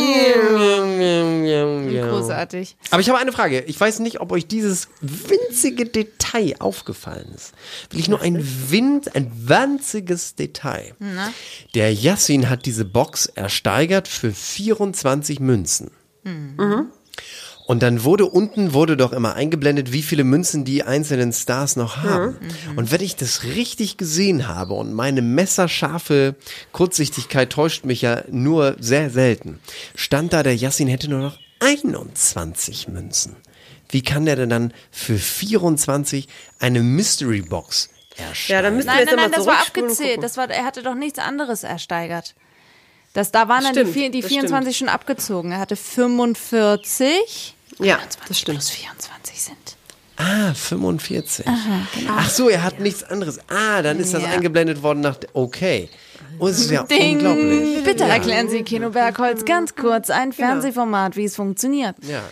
Großartig. Aber ich habe eine Frage. Ich weiß nicht, ob euch dieses winzige Detail aufgefallen ist. Wirklich nur ein Wind, ein winziges Detail. Na? Der Yassin hat diese Box ersteigert für 24 Münzen. Und dann wurde unten wurde doch immer eingeblendet, wie viele Münzen die einzelnen Stars noch haben. Und wenn ich das richtig gesehen habe und meine messerscharfe Kurzsichtigkeit täuscht mich ja nur sehr selten, stand da der Yassin hätte nur noch 21 Münzen. Wie kann der denn dann für 24 eine Mystery Box erstellen? Ja, dann müssen wir Nein, jetzt nein, nein, das war abgezählt. Das war, er hatte doch nichts anderes ersteigert. Das, da waren dann die, Stimmt, die das 24 schon abgezogen. Er hatte 45. Ja, 21 das stimmt. plus 24 sind. Ah, 45. Ach so, er hat nichts anderes. Ah, dann ist das Ja. eingeblendet worden nach. Okay. Oh, das ist ja Ding. unglaublich. Bitte erklären Sie Kino Bergholz ganz kurz ein Fernsehformat, wie es funktioniert. Ja.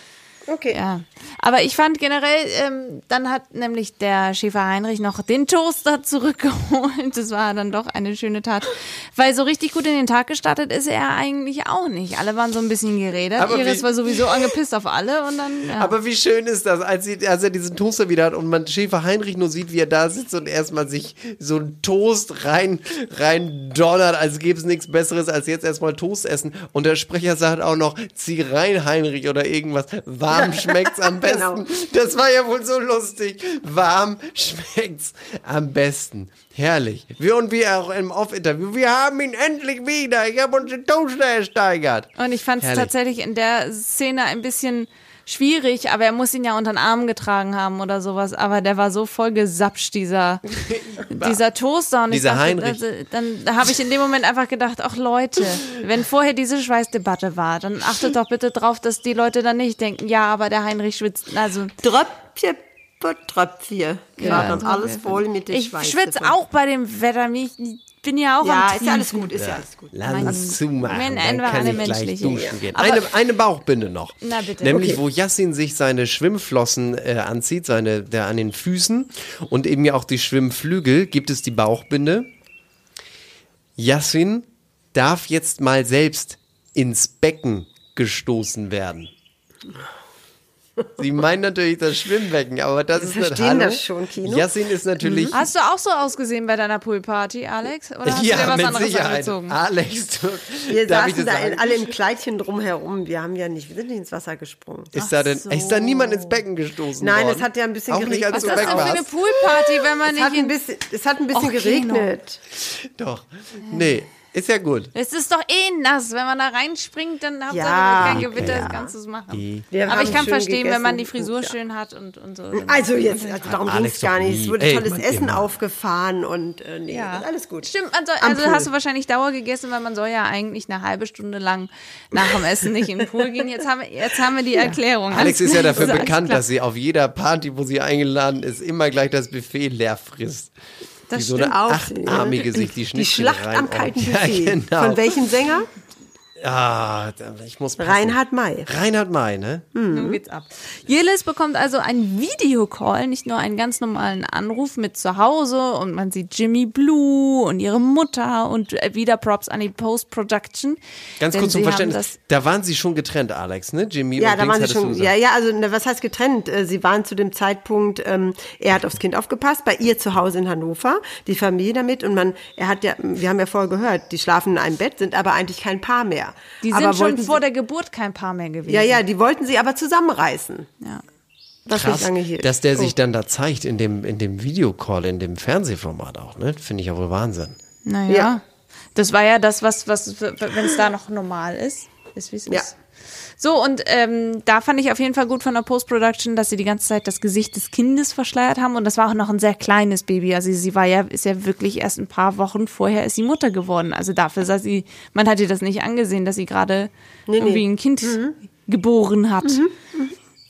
Okay. Ja, aber ich fand generell, ähm, dann hat nämlich der Schäfer Heinrich noch den Toaster zurückgeholt. Das war dann doch eine schöne Tat. Weil so richtig gut in den Tag gestartet ist er eigentlich auch nicht. Alle waren so ein bisschen geredet. Aber Iris wie- war sowieso angepisst auf alle und dann. Ja. Aber wie schön ist das, als, sie, als er diesen Toaster wieder hat und man Schäfer Heinrich nur sieht, wie er da sitzt und erstmal sich so einen Toast rein, rein donnert, als gäbe es nichts Besseres als jetzt erstmal Toast essen. Und der Sprecher sagt auch noch, zieh rein, Heinrich, oder irgendwas. Warm schmeckt's am besten. Genau. Das war ja wohl so lustig. Warm schmeckt's am besten. Herrlich. Wir und wir auch im Off-Interview. Wir haben ihn endlich wieder. Ich habe uns den Toaster ersteigert. Und ich fand es tatsächlich in der Szene ein bisschen schwierig, aber er muss ihn ja unter den Arm getragen haben oder sowas. Aber der war so voll gesapscht, dieser, dieser Toaster. Und ich Dieser dachte, Heinrich. also, dann da habe ich in dem Moment einfach gedacht, ach Leute, wenn vorher diese Schweißdebatte war, dann achtet doch bitte drauf, dass die Leute dann nicht denken, ja, aber der Heinrich schwitzt. Also Tröpfchen Tröpfchen. Ja. Ja, und alles voll mit dem ich Schweiß. schwitze auch bei dem Wetter. Ich bin ja auch Ja, am ist ja alles gut, ist ja alles gut. Lass uns zumachen, Wenn dann kann eine ich gleich duschen gehen. Eine, eine Bauchbinde noch. Na bitte. Nämlich, Okay. wo Yassin sich seine Schwimmflossen äh, anzieht, seine, der an den Füßen und eben ja auch die Schwimmflügel, gibt es die Bauchbinde. Yassin darf jetzt mal selbst ins Becken gestoßen werden. Sie meinen natürlich das Schwimmbecken, aber das ist nicht verstehen Hallo. das schon, Kino. Yassin ist natürlich Hast du auch so ausgesehen bei deiner Poolparty, Alex? Oder hast du dir ja, was mit anderes Sicherheit. angezogen? Alex, du, Wir saßen da in, sagen? alle im Kleidchen drumherum. Wir haben ja nicht, wir sind nicht ins Wasser gesprungen. Ist da denn, ist da niemand ins Becken gestoßen Nein, worden? es hat ja ein bisschen Auch nicht, als geregnet. du Was ist das denn für eine? Poolparty, wenn man Es nicht hat ein in bisschen, es hat ein bisschen Och, Kino. geregnet. Doch. Nee, ist ja gut. Es ist doch eh nass. Wenn man da reinspringt, dann Hauptsache Ja, kein Gewitter, ja. das Ganze machen. Wir Aber ich kann verstehen, wenn man die gegessen. Frisur Ja. schön hat und, und so. Also jetzt, also darum ging es gar nicht. Es wurde Ey, tolles Mann, Essen immer. aufgefahren und äh, nee, Ja. alles gut. Stimmt, man also Pool. hast du wahrscheinlich Dauer gegessen, weil man soll ja eigentlich eine halbe Stunde lang nach dem Essen nicht in den Pool gehen. Jetzt haben wir, jetzt haben wir die Erklärung. Alex ist ja dafür Alles bekannt, klar. dass sie auf jeder Party, wo sie eingeladen ist, immer gleich das Buffet leer frisst. Das Wie so eine stimmt Auch, achtarmige sich die Die Schlacht am kalten Ja, Buffet. genau. Von welchem Sänger? Ah, ich muss passen. Reinhard May. Reinhard May, ne? Nun geht's ab. Jelis bekommt also einen Videocall, nicht nur einen ganz normalen Anruf mit zu Hause und man sieht Jimmy Blue und ihre Mutter und äh, wieder Props an die Post-Production. Ganz kurz zum Verständnis. Da waren sie schon getrennt, Alex, ne? Jimmy Ja, und da Dings waren sie schon. Ja, ja, also ne, was heißt getrennt? Äh, Sie waren zu dem Zeitpunkt, ähm, er hat aufs Kind aufgepasst, bei ihr zu Hause in Hannover, die Familie damit und man, er hat ja, wir haben ja vorher gehört, die schlafen in einem Bett, sind aber eigentlich kein Paar mehr. Die aber sind schon wollten vor sie, der Geburt kein Paar mehr gewesen. Ja, ja, die wollten sie aber zusammenreißen. Ja. Was Krass, dass der Oh. sich dann da zeigt in dem, in dem Videocall, in dem Fernsehformat auch, ne? Finde ich ja wohl Wahnsinn. Naja. Ja. Das war ja das, was, was wenn es da noch normal ist, ist wie es Ja. ist. So, und ähm, da fand ich auf jeden Fall gut von der Post-Production, dass sie die ganze Zeit das Gesicht des Kindes verschleiert haben. Und das war auch noch ein sehr kleines Baby. Also sie war ja, ist ja wirklich erst ein paar Wochen vorher ist sie Mutter geworden. Also dafür sah sie, man hat ihr das nicht angesehen, dass sie gerade Nee, irgendwie nee. ein Kind geboren hat.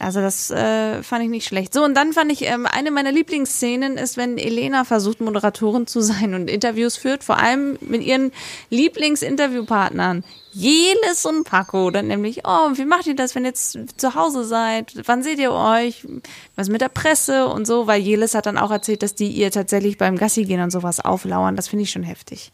Also das äh, fand ich nicht schlecht. So, und dann fand ich, ähm, eine meiner Lieblingsszenen ist, wenn Elena versucht, Moderatorin zu sein und Interviews führt, vor allem mit ihren Lieblingsinterviewpartnern. Jelis und Paco, dann nämlich, oh, wie macht ihr das, wenn ihr jetzt zu Hause seid? Wann seht ihr euch? Was mit der Presse und so? Weil Jelis hat dann auch erzählt, dass die ihr tatsächlich beim Gassi gehen und sowas auflauern. Das finde ich schon heftig.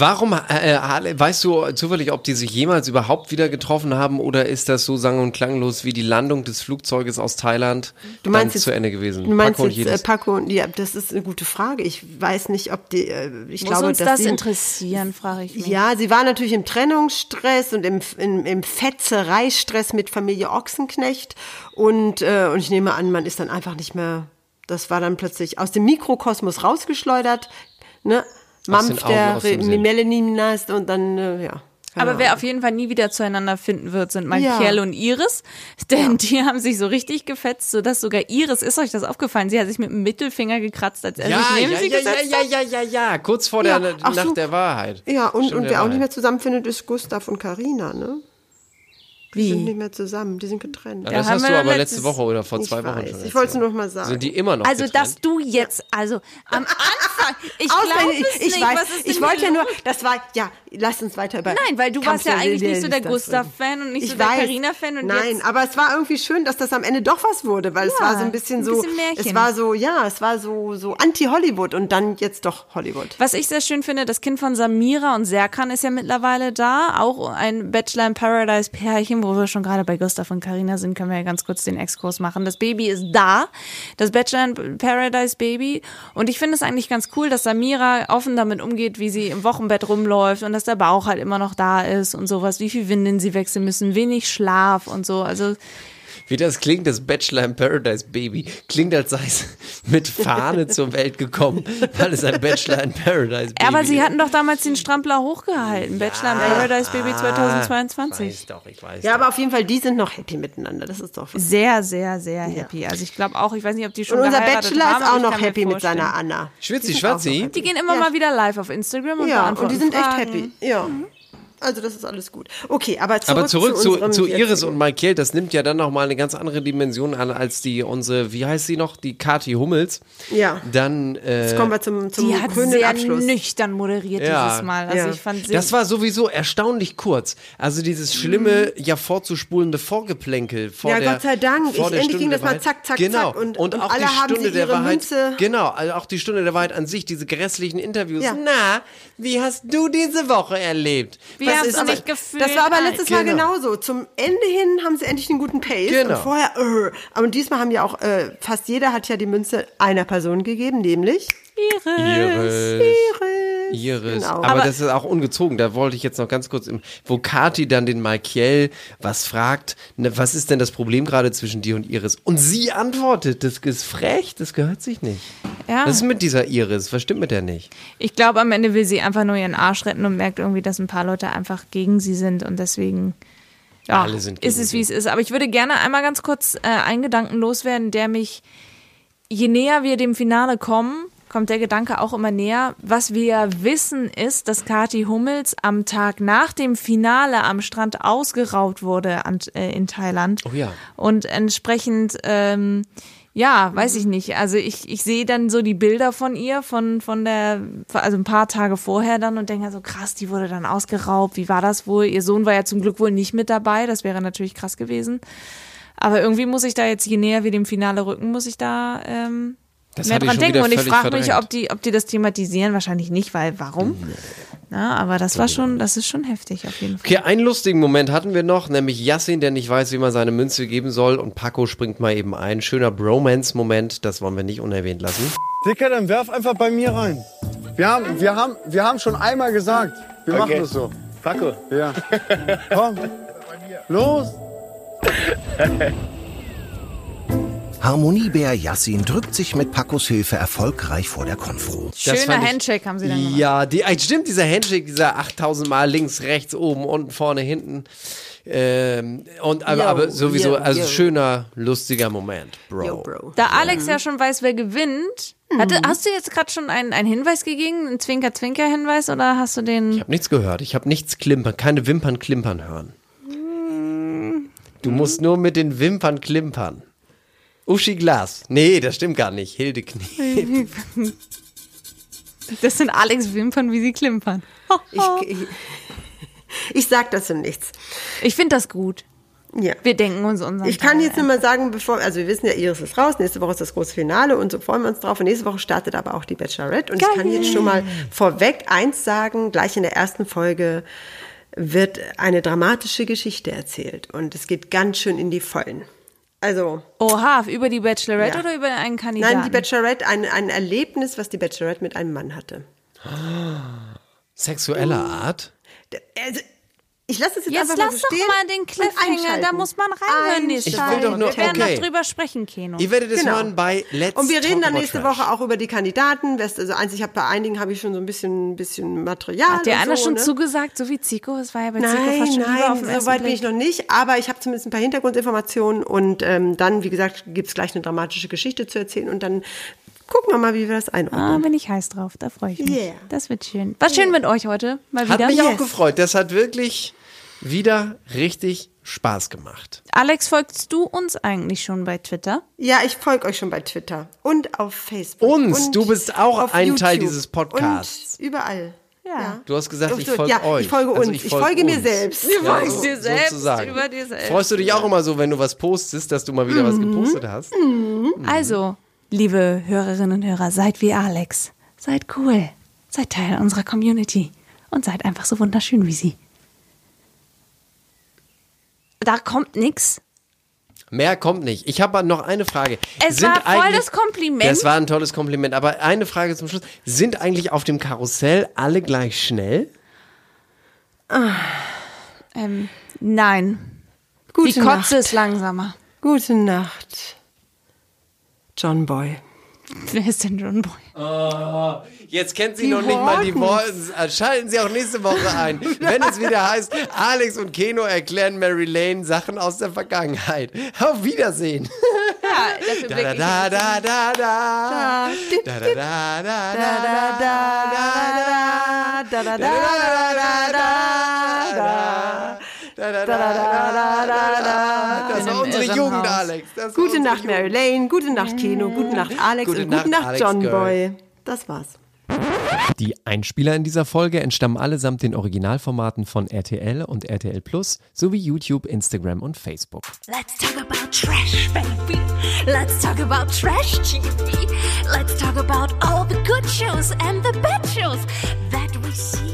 Warum, äh, Harle- weißt du zufällig, ob die sich jemals überhaupt wieder getroffen haben oder ist das so sang- und klanglos wie die Landung des Flugzeuges aus Thailand Du meinst dann jetzt, zu Ende gewesen? Du meinst Paco und jetzt äh, Jelis. Paco und ja, das ist eine gute Frage. Ich weiß nicht, ob die. Äh, ich Muss glaube, uns dass das sie, interessieren, frage ich mich. Ja, sie war natürlich im Trennungsstress und im, im, im Fetzereistress mit Familie Ochsenknecht. Und, äh, und ich nehme an, man ist dann einfach nicht mehr. Das war dann plötzlich aus dem Mikrokosmos rausgeschleudert. Ne? Mampf der Sinn. Melaninas und dann, äh, ja. keine Aber wer auf jeden Fall nie wieder zueinander finden wird, sind Michael Ja. und Iris. Denn die haben sich so richtig gefetzt, sodass sogar Iris, ist euch das aufgefallen? Sie hat sich mit dem Mittelfinger gekratzt, als er ja, sich neben ja, sie ja, ja, gesetzt ja, hat. ja, ja, ja, kurz vor der Ja, ach Nacht so. der Wahrheit. Ja, und, und wer auch nicht mehr zusammenfindet, ist Gustav und Karina, ne? Die sind nicht mehr zusammen, die sind getrennt. Ja, das hast du aber letzte Woche oder vor zwei Wochen weiß. schon. Ich wollte es nur noch mal sagen. Sind die immer noch Also, getrennt? dass du jetzt, also am Anfang, ich glaube es ich, ich nicht, weiß, was ist denn ich wollte ja nur, das war, ja, lass uns weiter über Nein, weil du Kampf warst ja eigentlich nicht so der Gustav-Fan und nicht ich so der. Carina-Fan und Nein, jetzt- aber es war irgendwie schön, dass das am Ende doch was wurde, weil es Ja, war so ein bisschen ein so, bisschen Märchen. es war so, ja, es war so, so anti-Hollywood und dann jetzt doch Hollywood. Was ich sehr schön finde, das Kind von Samira und Serkan ist ja mittlerweile da. Auch ein Bachelor in Paradise Pärchen, wo wir schon gerade bei Gustav und Karina sind, können wir ja ganz kurz den Exkurs machen. Das Baby ist da, das Bachelor in Paradise Baby. Und ich finde es eigentlich ganz cool, dass Samira offen damit umgeht, wie sie im Wochenbett rumläuft und dass der Bauch halt immer noch da ist und sowas, wie viel Windeln sie wechseln müssen, wenig Schlaf und so. Also Wie das klingt, das Bachelor in Paradise Baby. Klingt, als sei es mit Fahne zur Welt gekommen, weil es ein Bachelor in Paradise Baby aber sie ist. hatten doch damals den Strampler hochgehalten. Bachelor in Paradise Baby 2022. Weiß doch, ich weiß Ja, doch. aber auf jeden Fall, die sind noch happy miteinander, das ist doch. Sehr, sehr, sehr happy. Also ich glaube auch, ich weiß nicht, ob die schon Und unser Bachelor haben, ist auch ich noch happy mit seiner Anna. Schwitzi, Schwatzi. Die gehen immer Ja. mal wieder live auf Instagram und Ja, beantworten und die sind echt happy. Ja. Also das ist alles gut. Okay, aber zurück, Aber zurück zu, unserem zu Iris und Michael, das nimmt ja dann nochmal eine ganz andere Dimension an, als die unsere, wie heißt sie noch, die Kati Hummels. Ja. Dann, äh, Jetzt kommen wir zum, zum Die hat sehr Abschluss. nüchtern moderiert Ja. dieses Mal. Also Ja. ich fand sie Das war sowieso erstaunlich kurz. Also dieses schlimme, ja vorzuspulende Vorgeplänkel vor Mhm. Ja, der Gott sei Dank. vor Ich- der endlich Stunde ging das der mal Wahrheit. zack, zack, genau. zack. Und- und, und auch alle die haben Stunde der ihre Wahrheit. Münze- Genau, also auch die Stunde der Wahrheit an sich, diese grässlichen Interviews. Ja. Na, wie hast du diese Woche erlebt? Wie Was hast ist dich gefühlt? Das war aber letztes Mal Genau. genauso. Zum Ende hin haben sie endlich einen guten Pace. Genau. Und vorher, äh, aber diesmal haben ja auch, äh, fast jeder hat ja die Münze einer Person gegeben, nämlich Iris. Iris. Iris. Genau. Aber, Aber- das ist auch ungezogen. Da wollte ich jetzt noch ganz kurz, im, wo Kati dann den Michael was fragt, ne, was ist denn das Problem gerade zwischen dir und Iris? Und sie antwortet, das ist frech, das gehört sich nicht. ja. Was ist mit dieser Iris? Was stimmt mit der nicht? Ich glaube, am Ende will sie einfach nur ihren Arsch retten und merkt irgendwie, dass ein paar Leute einfach gegen sie sind und deswegen ja, Alle sind gegen ist es, wie es ist. Aber ich würde gerne einmal ganz kurz äh, einen Gedanken loswerden, der mich, je näher wir dem Finale kommen, kommt der Gedanke auch immer näher. Was wir wissen ist, dass Kati Hummels am Tag nach dem Finale am Strand ausgeraubt wurde an, äh, in Thailand. Oh ja. Und entsprechend, ähm, ja, weiß ich nicht. Also ich, ich sehe dann so die Bilder von ihr, von, von der, also ein paar Tage vorher dann und denke so, krass, die wurde dann ausgeraubt. Wie war das wohl? Ihr Sohn war ja zum Glück wohl nicht mit dabei. Das wäre natürlich krass gewesen. Aber irgendwie muss ich da jetzt, je näher wir dem Finale rücken, muss ich da ähm, Das mehr dran denken. Und ich frage mich, ob die, ob die das thematisieren. Wahrscheinlich nicht, weil warum? Na, aber das war schon, das ist schon heftig auf jeden Fall. Okay, einen lustigen Moment hatten wir noch, nämlich Yassin, der nicht weiß, wie man seine Münze geben soll und Paco springt mal eben ein. Schöner Bromance-Moment, das wollen wir nicht unerwähnt lassen. Dicker, dann werf einfach bei mir rein. Wir haben, wir haben, wir haben schon einmal gesagt, wir machen das so. Paco. Ja. Komm. Los. Harmoniebär Yassin drückt sich mit Pacos Hilfe erfolgreich vor der Konfro. Schöner Handshake haben sie dann gemacht. Ja, die, äh, stimmt, dieser Handshake, dieser 8000 Mal links, rechts, oben, unten, vorne, hinten. Ähm, und aber, Yo, aber sowieso, yo, also yo. schöner, lustiger Moment, Bro. Yo, Bro. Da Alex ja schon weiß, wer gewinnt, hatte, hast du jetzt gerade schon einen, einen Hinweis gegeben, einen Zwinker-Zwinker-Hinweis oder hast du den? Ich habe nichts gehört, ich habe nichts klimpern, keine Wimpern klimpern hören. Du musst nur mit den Wimpern klimpern. Uschi Glas. Nee, das stimmt gar nicht. Hilde Knie. Das sind Alex Wimpern, wie sie klimpern. Ich, ich, ich sag dazu nichts. Ich finde das gut. Ja. Wir denken uns unseren Ich kann Teil jetzt nur mal sagen, bevor, also wir wissen ja, Iris ist raus, nächste Woche ist das große Finale und so freuen wir uns drauf. Und nächste Woche startet aber auch die Bachelorette. Und ich kann jetzt schon mal vorweg eins sagen, gleich in der ersten Folge wird eine dramatische Geschichte erzählt. Und es geht ganz schön in die Vollen. Also, Oha, über die Bachelorette Ja. oder über einen Kandidaten? nein, die Bachelorette, ein, ein Erlebnis, was die Bachelorette mit einem Mann hatte. Sexueller Art? Also, ich lasse es jetzt, Jetzt einfach lass mal so doch stehen mal den Cliffhanger, da muss man reinhören nächste Ich Woche. will doch nur- Wir werden okay. noch drüber sprechen, Keno. Ihr werdet es Genau. hören bei Let's Und wir reden Talk dann nächste Trash. Woche auch über die Kandidaten. Also eins, ich habe bei einigen habe ich schon so ein bisschen, bisschen Material. Hat dir und einer so, schon ne? zugesagt, so wie Zico? Es war ja bei Zico Nein, fast schon auf nein, so weit bin ich noch nicht. Aber ich habe zumindest ein paar Hintergrundinformationen und ähm, dann, wie gesagt, gibt's gleich eine dramatische Geschichte zu erzählen und dann gucken wir mal, wie wir das Ah, einordnen. bin ich heiß drauf, da freue ich mich. Yeah. Das wird schön. Was schön mit euch heute, mal Hat wieder. mich auch Yes. gefreut. Das hat wirklich wieder richtig Spaß gemacht. Alex, folgst du uns eigentlich schon bei Twitter? Ja, ich folge euch schon bei Twitter und auf Facebook. Uns, und du bist auch auf ein Teil YouTube dieses Podcasts. Und überall. Ja. Du hast gesagt, ich folge ja, euch. ich folge Also uns. Ich folge mir uns. selbst. Du Ja, folgst so- dir selbst, sozusagen. über dir selbst. Freust du dich auch immer so, wenn du was postest, dass du mal wieder was Mhm. gepostet hast? Also, liebe Hörerinnen und Hörer, seid wie Alex. Seid cool. Seid Teil unserer Community. Und seid einfach so wunderschön wie sie. Da kommt nix. Mehr kommt nicht. Ich habe noch eine Frage. Es war voll das Kompliment. Das war ein tolles Kompliment. Aber eine Frage zum Schluss. Sind eigentlich auf dem Karussell alle gleich schnell? Ähm, nein. Gute Die Kotze Nacht. ist langsamer. Gute Nacht, John Boy. Wer ist denn John Boy? Oh, jetzt kennt sie Die noch nicht mal die. Worte. Schalten Sie auch nächste Woche ein, wenn es wieder heißt, Alex und Keno erklären Mary Lane Sachen aus der Vergangenheit. Auf Wiedersehen. Ja, dafür Da blick da ich da nicht. da da da. Da da da da da da da da da. Das war unsere. Jugend, Alex. Gute unsere Nacht, Jugend. Mary Lane. Gute Nacht, Keno. Gute Nacht, Alex. Gute und Nacht, gute Nacht, Alex John Girl. Boy. Das war's. Die Einspieler in dieser Folge entstammen allesamt den Originalformaten von RTL und RTL Plus sowie YouTube, Instagram und Facebook. Let's talk about trash, baby. Let's talk about trash TV. Let's talk about all the good shows and the bad shows that we see.